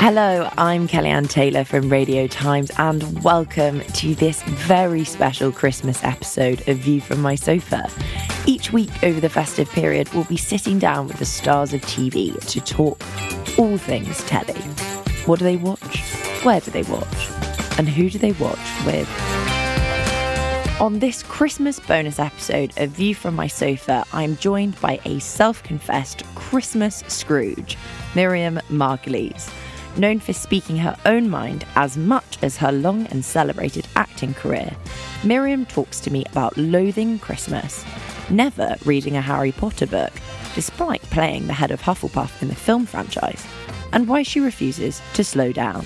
Hello, I'm Kelly-Anne Taylor from Radio Times, and welcome to this very special Christmas episode of View from My Sofa. Each week over the festive period, we'll be sitting down with the stars of TV to talk all things telly. What do they watch? Where do they watch? And who do they watch with? On this Christmas bonus episode of View from My Sofa, I'm joined by a self confessed Christmas Scrooge, Miriam Margolyes. Known for speaking her own mind as much as her long and celebrated acting career, Miriam talks to me about loathing Christmas, never reading a Harry Potter book, despite playing the head of Hufflepuff in the film franchise, and why she refuses to slow down.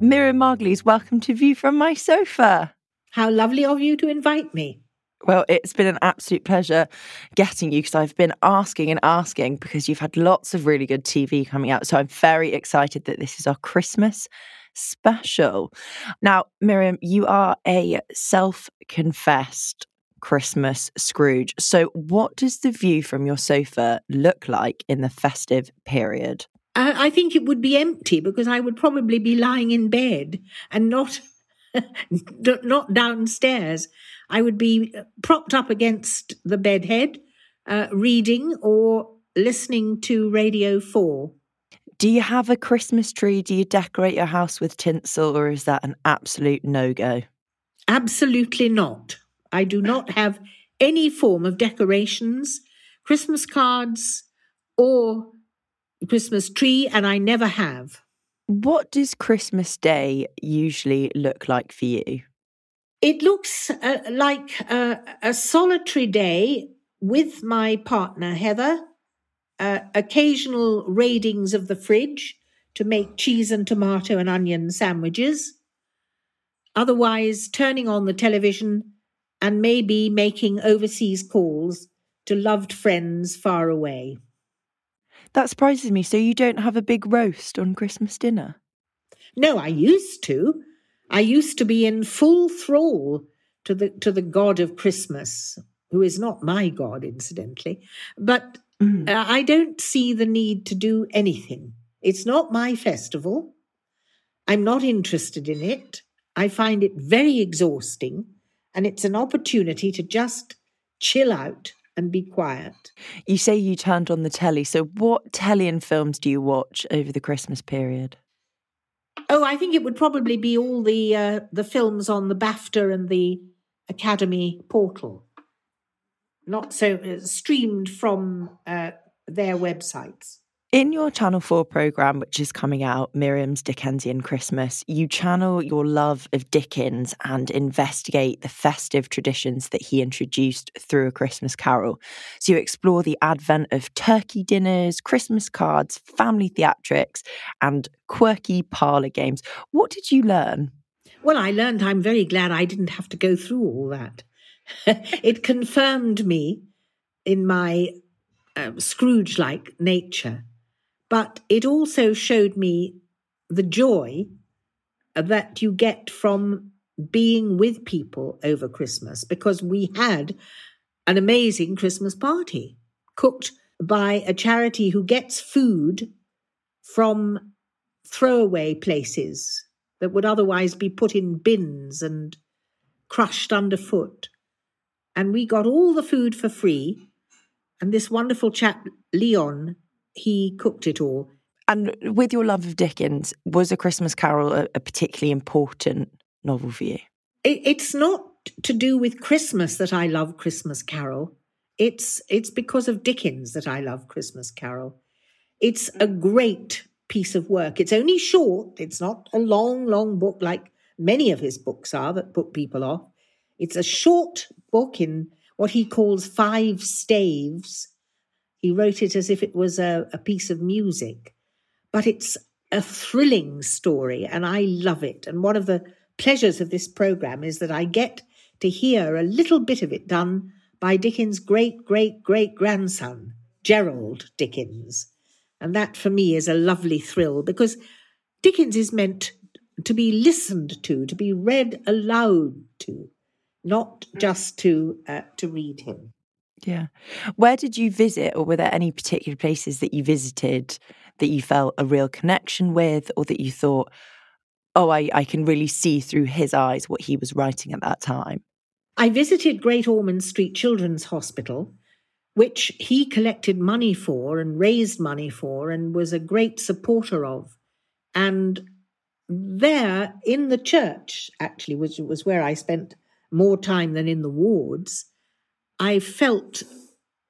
Miriam Margolyes, welcome to View from My Sofa. How lovely of you to invite me. Well, it's been an absolute pleasure getting you because I've been asking and asking because you've had lots of really good TV coming out. So I'm very excited that this is our Christmas special. Now, Miriam, you are a self confessed Christmas Scrooge. So, what does the view from your sofa look like in the festive period? I, I think it would be empty because I would probably be lying in bed and not not downstairs. I would be propped up against the bedhead, uh, reading or listening to Radio 4. Do you have a Christmas tree? Do you decorate your house with tinsel, or is that an absolute no go? Absolutely not. I do not have any form of decorations, Christmas cards, or Christmas tree, and I never have. What does Christmas Day usually look like for you? It looks uh, like a solitary day with my partner, Heather, uh, occasional raidings of the fridge to make cheese and tomato and onion sandwiches, otherwise, turning on the television and maybe making overseas calls to loved friends far away. That surprises me. So, you don't have a big roast on Christmas dinner? No, I used to. I used to be in full thrall to the to the God of Christmas, who is not my God, incidentally. But Mm. uh, I don't see the need to do anything. It's not my festival. I'm not interested in it. I find it very exhausting, and it's an opportunity to just chill out and be quiet. You say you turned on the telly. So, what telly and films do you watch over the Christmas period? Oh, I think it would probably be all the uh, the films on the BAFTA and the Academy portal, not so uh, streamed from uh, their websites. In your Channel 4 program, which is coming out, Miriam's Dickensian Christmas, you channel your love of Dickens and investigate the festive traditions that he introduced through A Christmas Carol. So you explore the advent of turkey dinners, Christmas cards, family theatrics, and quirky parlour games. What did you learn? Well, I learned I'm very glad I didn't have to go through all that. it confirmed me in my uh, Scrooge like nature but it also showed me the joy that you get from being with people over Christmas because we had an amazing Christmas party cooked by a charity who gets food from throwaway places that would otherwise be put in bins and crushed underfoot. And we got all the food for free. And this wonderful chap, Leon, he cooked it all. And with your love of Dickens, was A Christmas Carol a, a particularly important novel for you? It, it's not to do with Christmas that I love Christmas Carol. It's it's because of Dickens that I love Christmas Carol. It's a mm. great piece of work. It's only short. It's not a long, long book like many of his books are that put people off. It's a short book in what he calls five staves, he wrote it as if it was a, a piece of music, but it's a thrilling story, and I love it. And one of the pleasures of this program is that I get to hear a little bit of it done by Dickens' great great great grandson, Gerald Dickens. And that for me is a lovely thrill because Dickens is meant to be listened to, to be read aloud to, not just to uh, to read him. Yeah. Where did you visit, or were there any particular places that you visited that you felt a real connection with, or that you thought, oh, I, I can really see through his eyes what he was writing at that time? I visited Great Ormond Street Children's Hospital, which he collected money for and raised money for and was a great supporter of. And there in the church, actually, was, was where I spent more time than in the wards I felt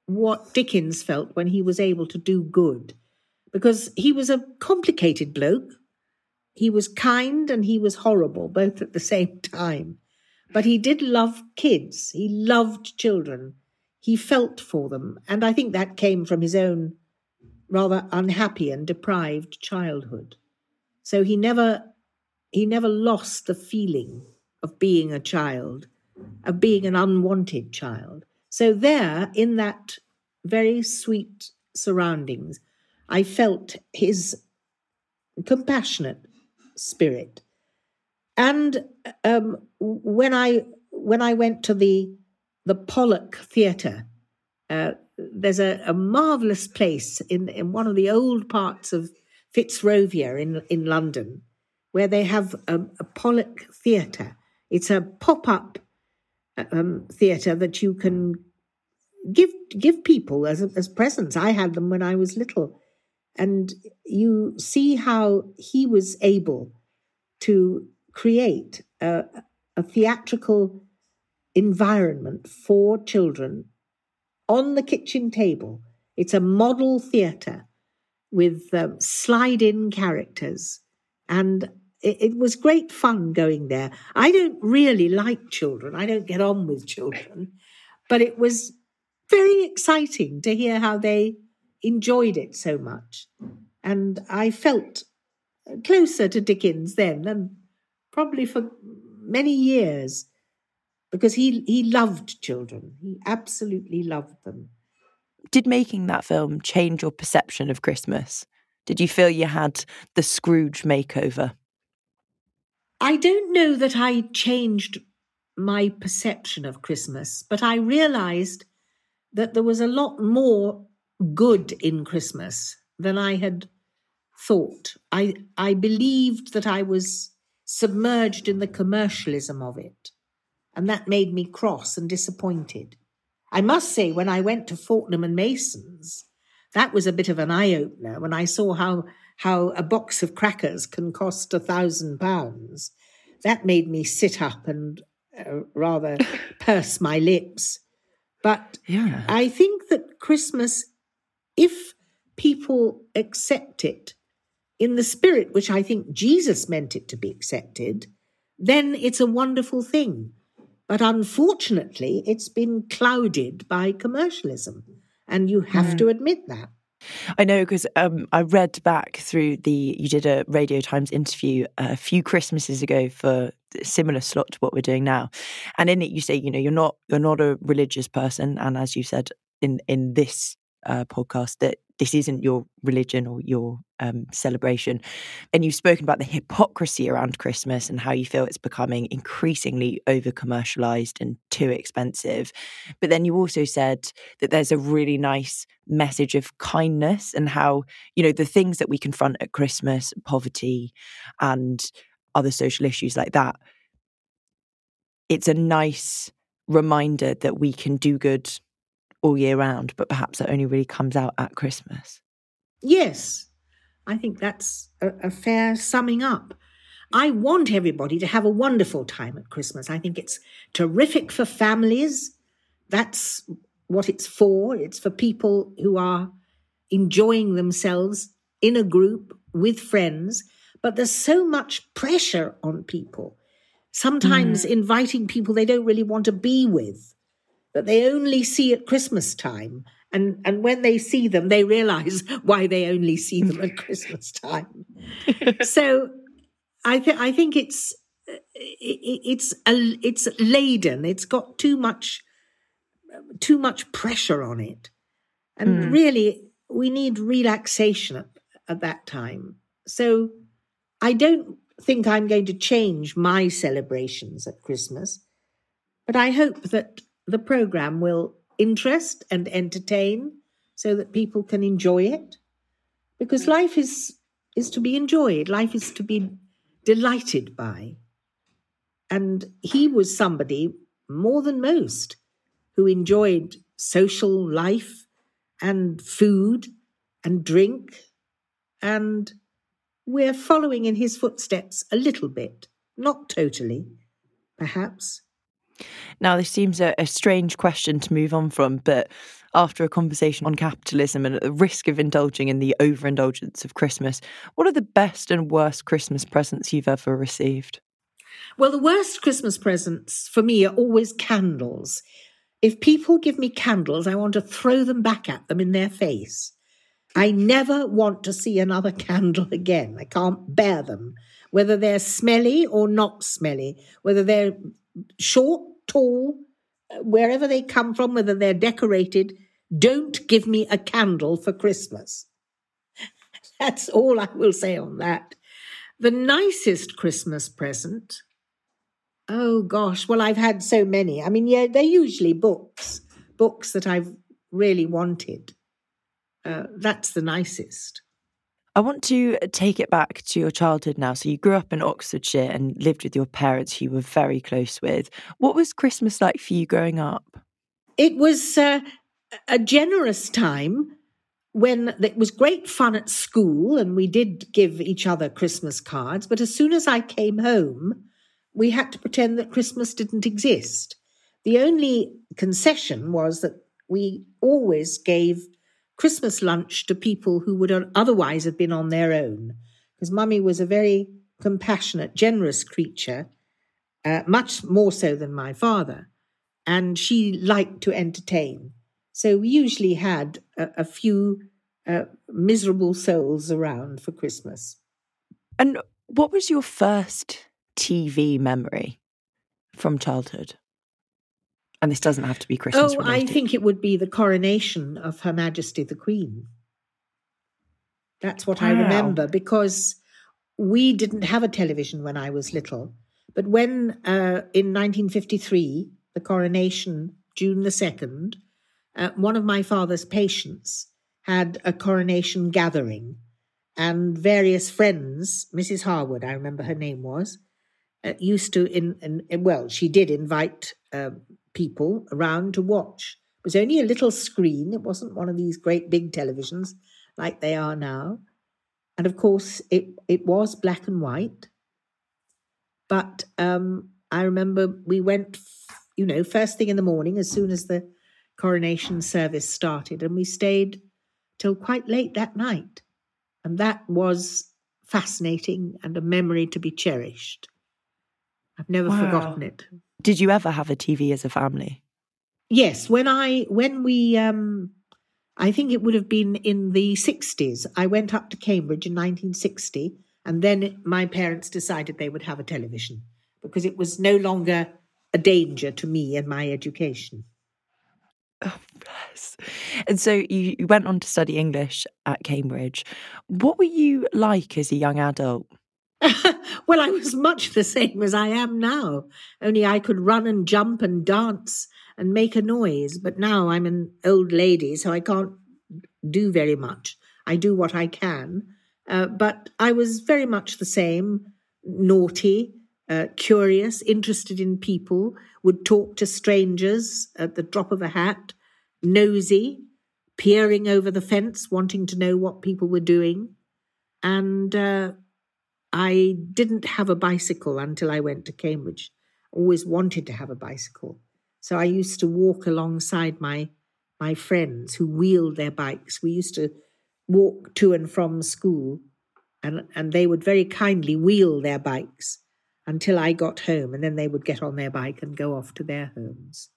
what Dickens felt when he was able to do good, because he was a complicated bloke. He was kind and he was horrible, both at the same time. But he did love kids, he loved children, he felt for them. And I think that came from his own rather unhappy and deprived childhood. So he never he never lost the feeling of being a child, of being an unwanted child. So, there, in that very sweet surroundings, I felt his compassionate spirit. And um, when I when I went to the the Pollock Theatre, uh, there's a, a marvelous place in, in one of the old parts of Fitzrovia in in London, where they have a, a Pollock Theatre. It's a pop up um, theatre that you can give give people as as presents. I had them when I was little, and you see how he was able to create a, a theatrical environment for children on the kitchen table. It's a model theatre with um, slide in characters and it, it, was great fun going there. I don't really like children. I don't get on with children, but it was very exciting to hear how they enjoyed it so much. And I felt closer to Dickens then and probably for many years because he, he loved children. He absolutely loved them. Did making that film change your perception of Christmas? Did you feel you had the Scrooge makeover? I don't know that I changed my perception of Christmas, but I realized that there was a lot more good in Christmas than I had thought. I I believed that I was submerged in the commercialism of it, and that made me cross and disappointed. I must say, when I went to Fortnum and Mason's, that was a bit of an eye opener when I saw how how a box of crackers can cost a thousand pounds. That made me sit up and uh, rather purse my lips. But Yeah. I think that Christmas, if people accept it in the spirit which I think Jesus meant it to be accepted, then it's a wonderful thing. But unfortunately, it's been clouded by commercialism. And you have to admit that. I know because um, I read back through the you did a Radio Times interview a few Christmases ago for a similar slot to what we're doing now, and in it you say you know you're not you're not a religious person, and as you said in in this uh, podcast that this isn't your religion or your um, celebration, and you've spoken about the hypocrisy around Christmas and how you feel it's becoming increasingly over commercialized and too expensive, but then you also said that there's a really nice message of kindness and how you know the things that we confront at christmas poverty and other social issues like that it's a nice reminder that we can do good all year round but perhaps it only really comes out at christmas Yes, I think that's a, a fair summing up. I want everybody to have a wonderful time at Christmas. I think it's terrific for families. That's what it's for. It's for people who are enjoying themselves in a group with friends. But there's so much pressure on people. Sometimes mm. inviting people they don't really want to be with, that they only see at Christmas time. And, and when they see them, they realize why they only see them at Christmas time. so I, th- I think it's it's a, it's laden. It's got too much too much pressure on it, and hmm. really we need relaxation at, at that time. So I don't think I'm going to change my celebrations at Christmas, but I hope that the program will interest and entertain so that people can enjoy it. Because life is is to be enjoyed life is to be delighted by. And he was somebody more than most who enjoyed social life and food and drink. And we're following in his footsteps a little bit not totally perhaps Now, this seems a, a strange question to move on from, but after a conversation on capitalism and at the risk of indulging in the overindulgence of Christmas, what are the best and worst Christmas presents you've ever received? Well, the worst Christmas presents for me are always candles. If people give me candles, I want to throw them back at them in their face. I never want to see another candle again. I can't bear them, whether they're smelly or not smelly, whether they're short, tall, uh, wherever they come from, whether they're decorated. Don't give me a candle for Christmas. That's all I will say on that. The nicest Christmas present. Oh gosh, well, I've had so many. I mean, yeah, they're usually books, books that I've really wanted. Uh, that's the nicest. I want to take it back to your childhood now. So, you grew up in Oxfordshire and lived with your parents who you were very close with. What was Christmas like for you growing up? It was uh, a generous time when it was great fun at school, and we did give each other Christmas cards. But as soon as I came home, we had to pretend that Christmas didn't exist. The only concession was that we always gave Christmas lunch to people who would otherwise have been on their own, because Mummy was a very compassionate, generous creature, uh, much more so than my father, and she liked to entertain. So we usually had a, a few uh, miserable souls around for Christmas. And what was your first TV memory from childhood? And this doesn't have to be Christmas. oh, I think it would be the coronation of Her Majesty the Queen. That's what I remember because we didn't have a television when I was little. But when uh, in 1953, the coronation, June the 2nd, uh, one of my father's patients had a coronation gathering, and various friends, Mrs. Harwood, I remember her name was, uh, used to, in, in, well, she did invite uh, people around to watch. It was only a little screen, it wasn't one of these great big televisions like they are now. And of course, it, it was black and white. But um, I remember we went, you know, first thing in the morning as soon as the coronation service started, and we stayed till quite late that night. And that was fascinating and a memory to be cherished. I've never wow. forgotten it. Did you ever have a TV as a family? Yes, when I when we um I think it would have been in the 60s. I went up to Cambridge in 1960 and then my parents decided they would have a television because it was no longer a danger to me and my education. Oh, bless. And so you, you went on to study English at Cambridge. What were you like as a young adult? well, I was much the same as I am now, only I could run and jump and dance and make a noise. But now I'm an old lady, so I can't do very much. I do what I can. Uh, but I was very much the same naughty, uh, curious, interested in people, would talk to strangers at the drop of a hat, nosy, peering over the fence, wanting to know what people were doing. And uh, I didn't have a bicycle until I went to Cambridge. I always wanted to have a bicycle. So I used to walk alongside my my friends who wheeled their bikes. We used to walk to and from school, and, and they would very kindly wheel their bikes until I got home, and then they would get on their bike and go off to their homes.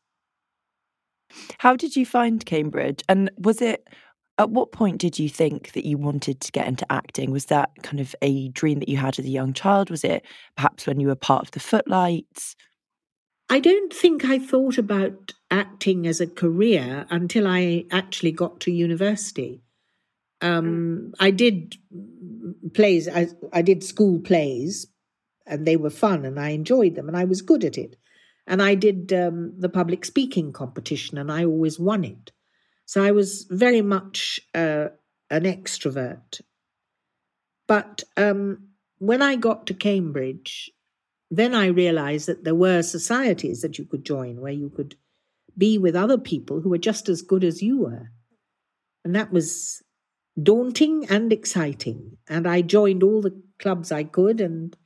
How did you find Cambridge? And was it at what point did you think that you wanted to get into acting? Was that kind of a dream that you had as a young child? Was it perhaps when you were part of the Footlights? I don't think I thought about acting as a career until I actually got to university. Um, I did plays, I, I did school plays, and they were fun, and I enjoyed them, and I was good at it. And I did um, the public speaking competition, and I always won it. So I was very much uh, an extrovert. But um, when I got to Cambridge, then I realized that there were societies that you could join where you could be with other people who were just as good as you were. And that was daunting and exciting. And I joined all the clubs I could and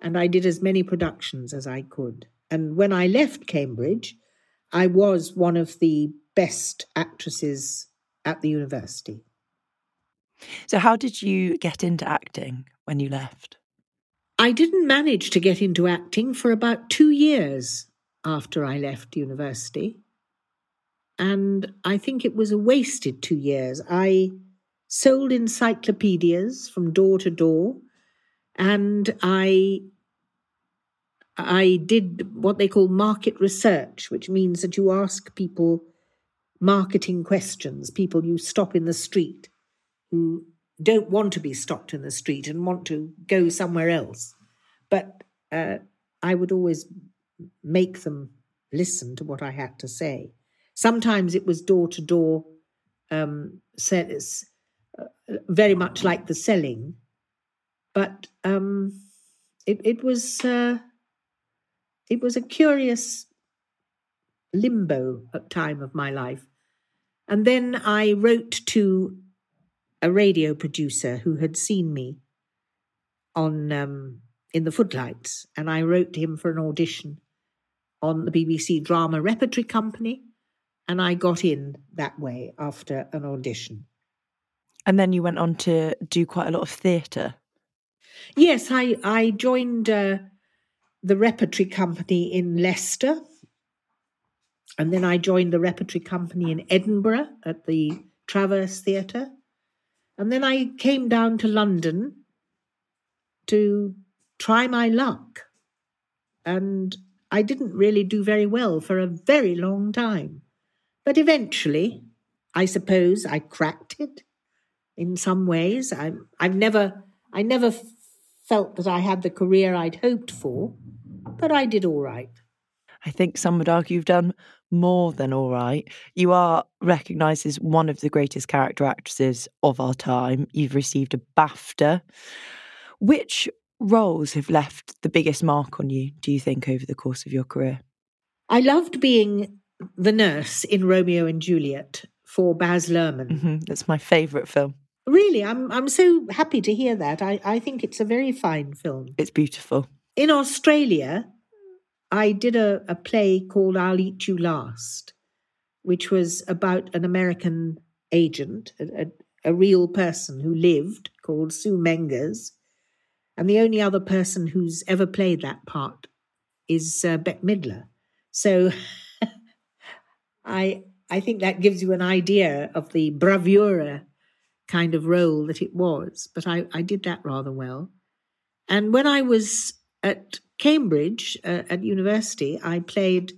and I did as many productions as I could. And when I left Cambridge, I was one of the best actresses at the university. So, how did you get into acting when you left? I didn't manage to get into acting for about two years after I left university. And I think it was a wasted two years. I sold encyclopedias from door to door, and I I did what they call market research, which means that you ask people marketing questions, people you stop in the street who don't want to be stopped in the street and want to go somewhere else. But uh, I would always make them listen to what I had to say. Sometimes it was door to door, um, uh, very much like the selling, but um, it, it was uh, it was a curious limbo at time of my life. And then I wrote to a radio producer who had seen me on um, in the footlights, and I wrote to him for an audition on the BBC Drama Repertory Company, and I got in that way after an audition. And then you went on to do quite a lot of theatre. Yes, I I joined uh, the Repertory Company in Leicester, and then I joined the Repertory Company in Edinburgh at the Traverse Theatre. And then I came down to London to try my luck. And I didn't really do very well for a very long time. But eventually, I suppose I cracked it in some ways. I, I've never, I never felt that I had the career I'd hoped for, but I did all right. I think some would argue you've done more than all right. You are recognised as one of the greatest character actresses of our time. You've received a BAFTA. Which roles have left the biggest mark on you, do you think, over the course of your career? I loved being the nurse in Romeo and Juliet for Baz Luhrmann. Mm-hmm. That's my favourite film. Really, I'm I'm so happy to hear that. I, I think it's a very fine film. It's beautiful. In Australia, I did a, a play called I'll Eat You Last, which was about an American agent, a, a, a real person who lived called Sue Mengers. And the only other person who's ever played that part is uh, Bette Midler. So I I think that gives you an idea of the bravura kind of role that it was. But I, I did that rather well. And when I was at Cambridge uh, at university, I played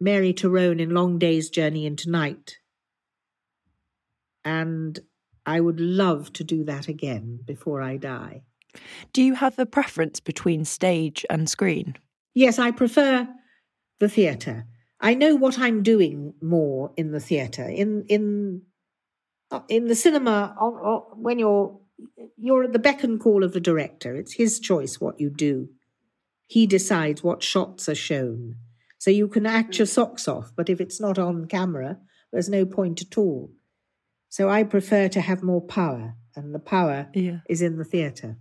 Mary Tyrone in Long Day's Journey into Night. And I would love to do that again before I die. Do you have a preference between stage and screen? Yes, I prefer the theatre. I know what I'm doing more in the theatre. In in uh, in the cinema, when you're you're at the beck and call of the director. It's his choice what you do. He decides what shots are shown. So you can act your socks off, but if it's not on camera, there's no point at all. So I prefer to have more power, and the power yeah. is in the theatre.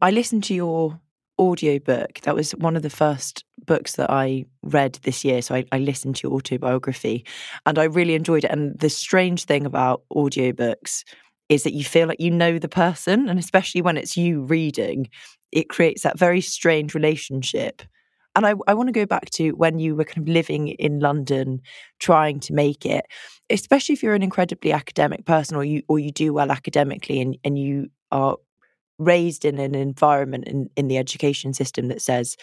I listened to your audiobook. That was one of the first books that I read this year. So I, I, listened to your autobiography and I really enjoyed it. And the strange thing about audiobooks is that you feel like you know the person. And especially when it's you reading, it creates that very strange relationship. And I, I want to go back to when you were kind of living in London, trying to make it, especially if you're an incredibly academic person or you or you do well academically and, and you are raised in an environment in, in the education system that says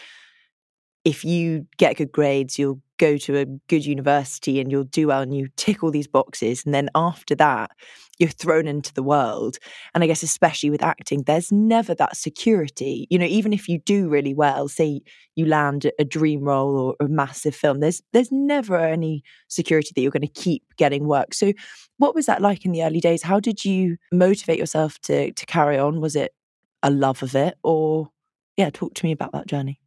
if you get good grades, you'll go to a good university and you'll do well and you tick all these boxes. And then after that, you're thrown into the world. And I guess, especially with acting, there's never that security. You know, even if you do really well, say you land a dream role or a massive film, there's there's never any security that you're going to keep getting work. So what was that like in the early days? How did you motivate yourself to to carry on? Was it a love of it or yeah, talk to me about that journey.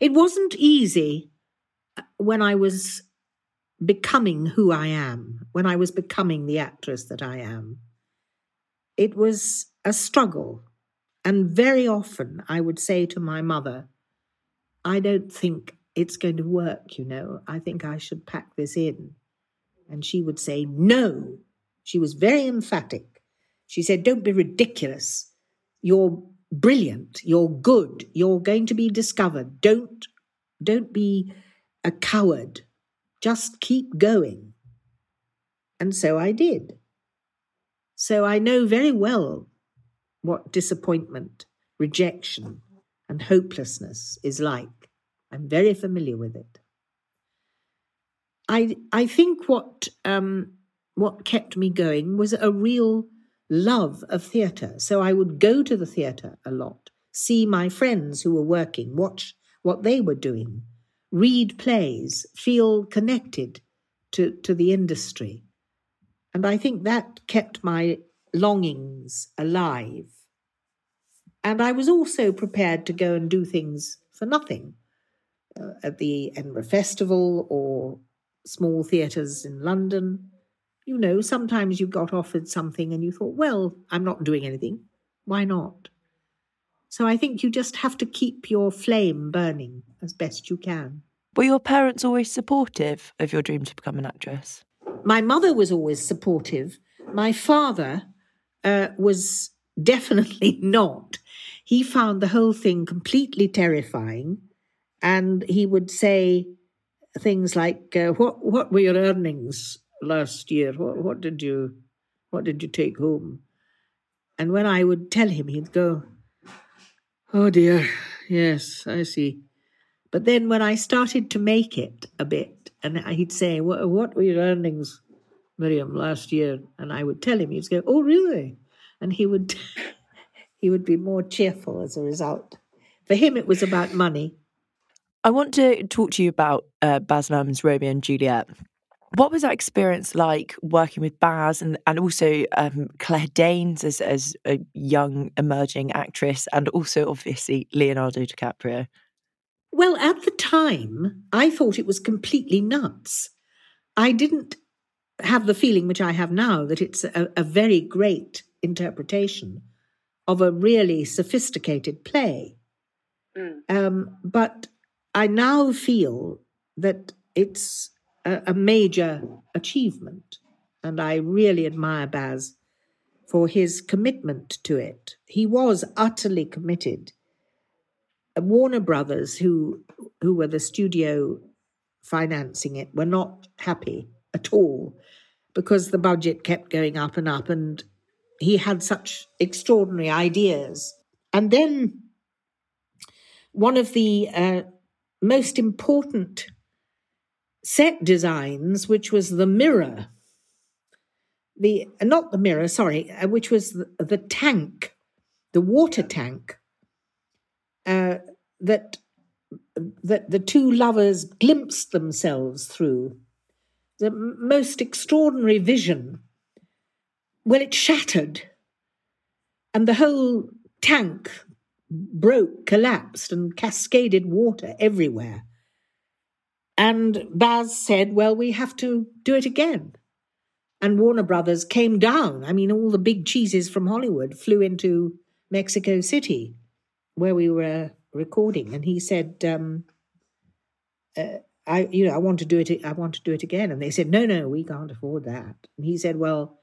It wasn't easy uh, when I was becoming who I am, when I was becoming the actress that I am. It was a struggle. And very often I would say to my mother, I don't think it's going to work, you know. I think I should pack this in. And she would say, No. She was very emphatic. She said, Don't be ridiculous. You're brilliant. You're good. You're going to be discovered. Don't don't be a coward. Just keep going. And so I did. So I know very well what disappointment, rejection, and hopelessness is like. I'm very familiar with it. I I think what um, what kept me going was a real love of theatre. So I would go to the theatre a lot, see my friends who were working, watch what they were doing, read plays, feel connected to, to the industry. And I think that kept my longings alive. And I was also prepared to go and do things for nothing uh, at the Edinburgh Festival or small theatres in London you know, sometimes you got offered something and you thought, well, I'm not doing anything. Why not? So I think you just have to keep your flame burning as best you can. Were your parents always supportive of your dream to become an actress? My mother was always supportive. My father uh, was definitely not. He found the whole thing completely terrifying, and he would say things like, uh, "What what were your earnings last year? What, what did you what did you take home? And when I would tell him, he'd go, Oh dear, yes, I see. But then when I started to make it a bit, and he'd say, What, what were your earnings, Miriam, last year? And I would tell him, he'd go, Oh, really? And he would he would be more cheerful as a result. For him, it was about money. I want to talk to you about uh, Baz Luhrmann's Romeo and Juliet what was that experience like working with Baz and, and also um, Claire Danes as, as a young emerging actress and also obviously Leonardo DiCaprio? Well, at the time, I thought it was completely nuts. I didn't have the feeling which I have now that it's a, a very great interpretation of a really sophisticated play. Mm. Um, but I now feel that it's a, a major achievement. And I really admire Baz for his commitment to it. He was utterly committed. Warner Brothers, who who were the studio financing it, were not happy at all because the budget kept going up and up, and he had such extraordinary ideas. And then one of the uh, most important set designs, which was the mirror, the not the mirror, sorry, uh, which was the, the, tank, the water tank uh, that that the two lovers glimpsed themselves through. The most extraordinary vision. Well, it shattered, and the whole tank broke, collapsed, and cascaded water everywhere. And Baz said, Well, we have to do it again. And Warner Brothers came down. I mean, all the big cheeses from Hollywood flew into Mexico City, where we were recording. And he said, um, uh, I, you know, I want to do it. I want to do it again. And they said, no, no, we can't afford that. And he said, well,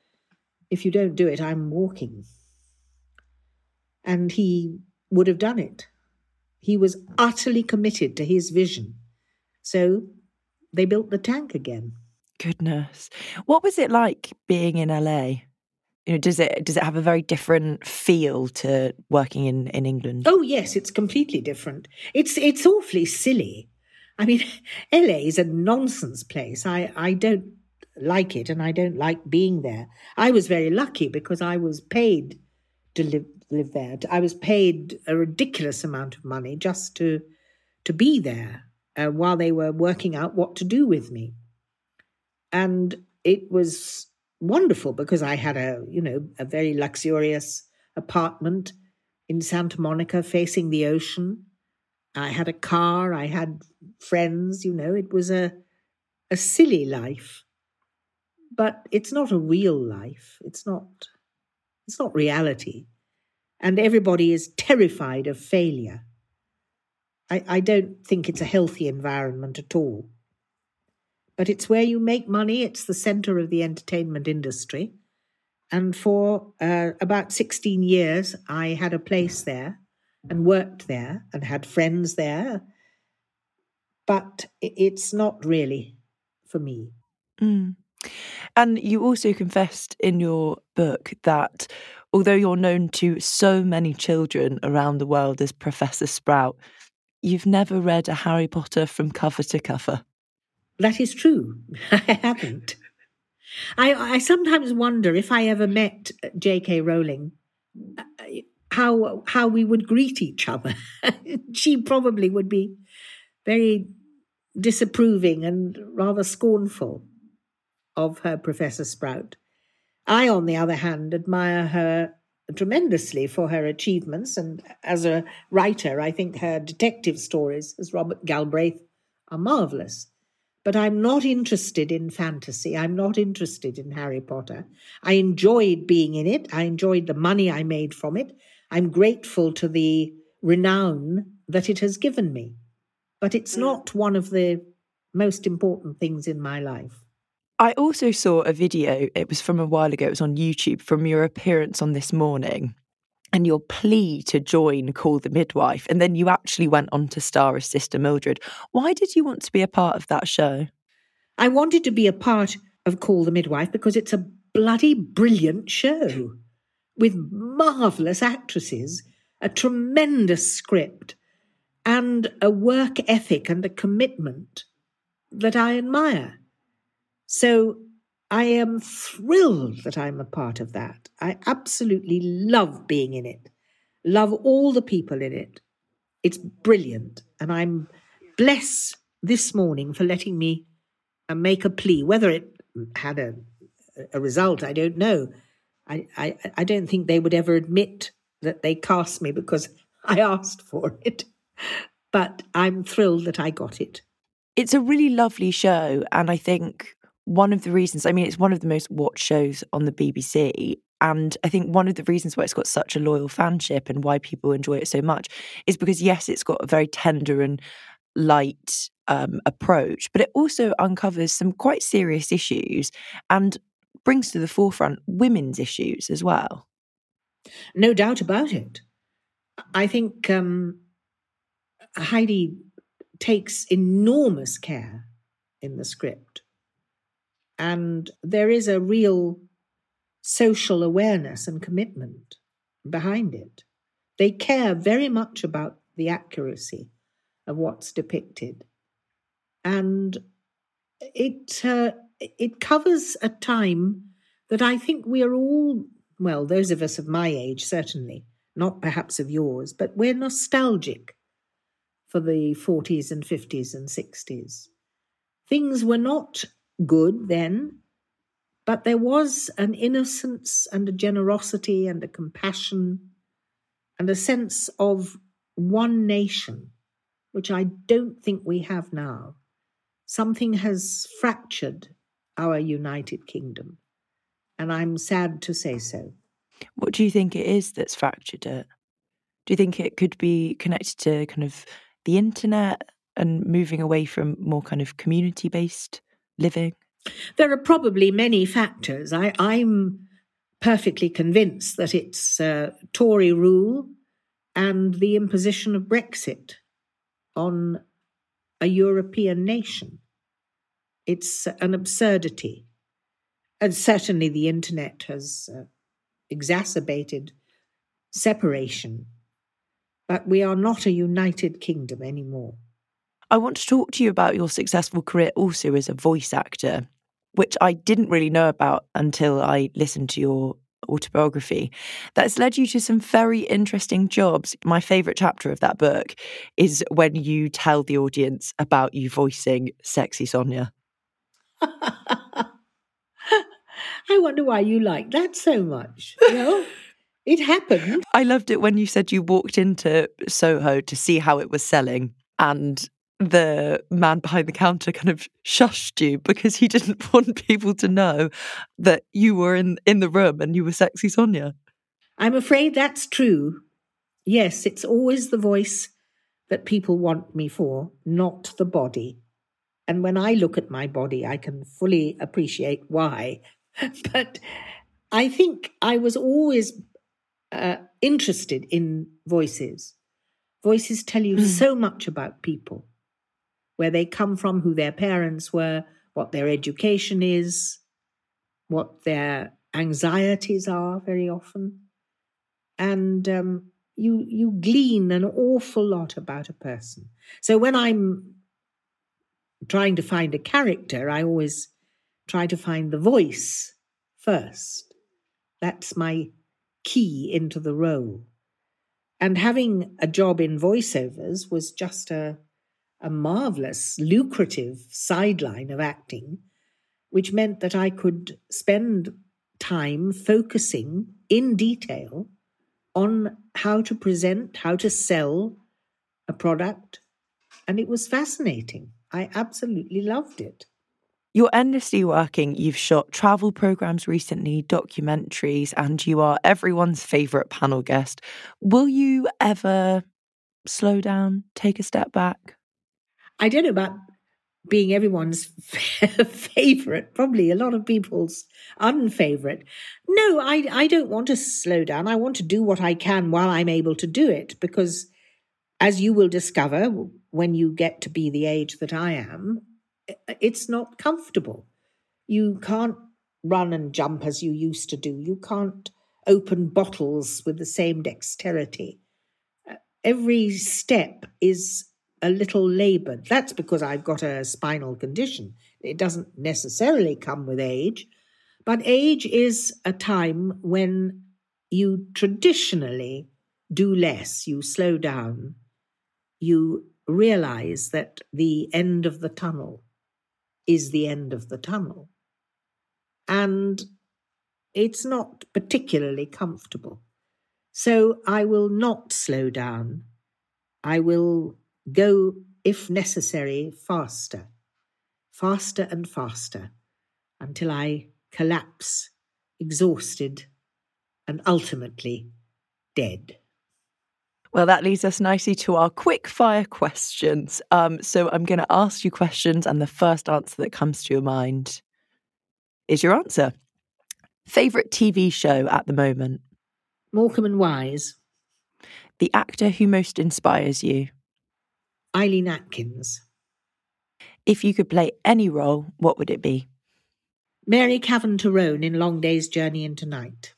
if you don't do it, I'm walking. And he would have done it. He was utterly committed to his vision. So they built the tank again. Goodness. What was it like being in LA? You know, does it does it have a very different feel to working in, in England? Oh yes, it's completely different. It's it's awfully silly. I mean, LA is a nonsense place. I, I don't like it and I don't like being there. I was very lucky because I was paid to live live there. I was paid a ridiculous amount of money just to to be there uh, while they were working out what to do with me. And it was wonderful because I had a, you know, a very luxurious apartment in Santa Monica facing the ocean. I had a car, I had friends, you know, it was a a silly life. But it's not a real life. It's not it's not reality. And everybody is terrified of failure. I, I don't think it's a healthy environment at all. But it's where you make money, it's the center of the entertainment industry. And for uh, about 16 years, I had a place there and worked there and had friends there. But it's not really for me. Mm. And you also confessed in your book that although you're known to so many children around the world as Professor Sprout, you've never read a Harry Potter from cover to cover. That is true. I haven't. I, I sometimes wonder if I ever met J.K. Rowling, uh, how how we would greet each other. she probably would be very disapproving and rather scornful of her Professor Sprout. I, on the other hand, admire her tremendously for her achievements. And as a writer, I think her detective stories, as Robert Galbraith, are marvelous. But I'm not interested in fantasy. I'm not interested in Harry Potter. I enjoyed being in it. I enjoyed the money I made from it. I'm grateful to the renown that it has given me. But it's mm. not one of the most important things in my life. I also saw a video, it was from a while ago, it was on YouTube, from your appearance on This Morning and your plea to join Call the Midwife. And then you actually went on to star as Sister Mildred. Why did you want to be a part of that show? I wanted to be a part of Call the Midwife because it's a bloody brilliant show with marvellous actresses, a tremendous script, and a work ethic and a commitment that I admire. So I am thrilled that I'm a part of that. I absolutely love being in it, love all the people in it. It's brilliant. And I'm blessed this morning for letting me uh, make a plea. Whether it had a, a result, I don't know. I, I, I don't think they would ever admit that they cast me because I asked for it. But I'm thrilled that I got it. It's a really lovely show. And I think one of the reasons, I mean, it's one of the most watched shows on the BBC. And I think one of the reasons why it's got such a loyal fanship and why people enjoy it so much is because, yes, it's got a very tender and light um, approach, but it also uncovers some quite serious issues and brings to the forefront women's issues as well. No doubt about it. I think um, Heidi takes enormous care in the script. And there is a real social awareness and commitment behind it. They care very much about the accuracy of what's depicted. And it, uh, it covers a time that I think we are all, well, those of us of my age certainly, not perhaps of yours, but we're nostalgic for the 40s and 50s and 60s. Things were not good then, but there was an innocence and a generosity and a compassion and a sense of one nation, which I don't think we have now. Something has fractured our United Kingdom, and I'm sad to say so. What do you think it is that's fractured it? Do you think it could be connected to kind of the internet and moving away from more kind of community based living? There are probably many factors. I, am perfectly convinced that it's uh, Tory rule and the imposition of Brexit on a European nation. It's an absurdity. And certainly the internet has uh, exacerbated separation. But we are not a united kingdom anymore. I want to talk to you about your successful career also as a voice actor, which I didn't really know about until I listened to your autobiography. That's led you to some very interesting jobs. My favourite chapter of that book is when you tell the audience about you voicing Sexy Sonia. I wonder why you like that so much. You know? It happened. I loved it when you said you walked into Soho to see how it was selling and the man behind the counter kind of shushed you because he didn't want people to know that you were in, in the room and you were sexy Sonia. I'm afraid that's true. Yes, it's always the voice that people want me for, not the body. And when I look at my body, I can fully appreciate why. but I think I was always uh, interested in voices. Voices tell you mm. so much about people where they come from, who their parents were, what their education is, what their anxieties are very often. And um, you, you glean an awful lot about a person. So when I'm trying to find a character, I always try to find the voice first. That's my key into the role. And having a job in voiceovers was just a a marvelous, lucrative sideline of acting, which meant that I could spend time focusing in detail on how to present, how to sell a product. And it was fascinating. I absolutely loved it. You're endlessly working. You've shot travel programs recently, documentaries, and you are everyone's favourite panel guest. Will you ever slow down, take a step back? I don't know about being everyone's favorite, probably a lot of people's unfavorite. No, I, I don't want to slow down. I want to do what I can while I'm able to do it because, as you will discover when you get to be the age that I am, it's not comfortable. You can't run and jump as you used to do. You can't open bottles with the same dexterity. Uh, every step is a little labored. That's because I've got a spinal condition. It doesn't necessarily come with age, but age is a time when you traditionally do less, you slow down, you realize that the end of the tunnel is the end of the tunnel. And it's not particularly comfortable. So I will not slow down. I will go, if necessary, faster, faster and faster, until I collapse, exhausted, and ultimately dead. Well, that leads us nicely to our quick fire questions. Um, so I'm going to ask you questions, and the first answer that comes to your mind is your answer. Favorite TV show at the moment? Morecambe and Wise. The actor who most inspires you? Eileen Atkins. If you could play any role, what would it be? Mary Cavan Tyrone in Long Day's Journey into Night.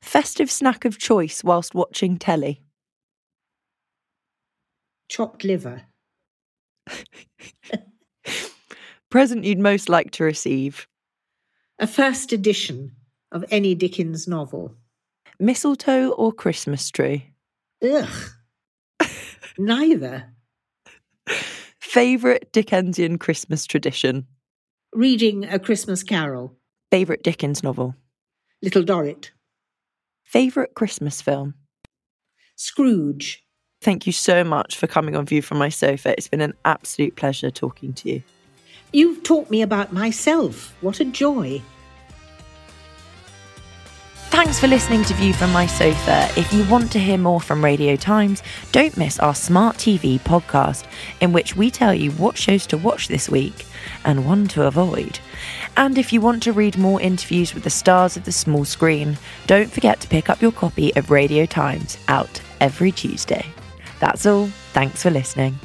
Festive snack of choice whilst watching telly? Chopped liver. Present you'd most like to receive? A first edition of any Dickens novel. Mistletoe or Christmas tree? Ugh. Neither. Favourite Dickensian Christmas tradition? Reading A Christmas Carol. Favourite Dickens novel? Little Dorrit. Favourite Christmas film? Scrooge. Thank you so much for coming on View from My Sofa. It's been an absolute pleasure talking to you. You've taught me about myself. What a joy. Thanks for listening to View from My Sofa. If you want to hear more from Radio Times, don't miss our Smart TV podcast, in which we tell you what shows to watch this week and one to avoid. And if you want to read more interviews with the stars of the small screen, don't forget to pick up your copy of Radio Times out every Tuesday. That's all. Thanks for listening.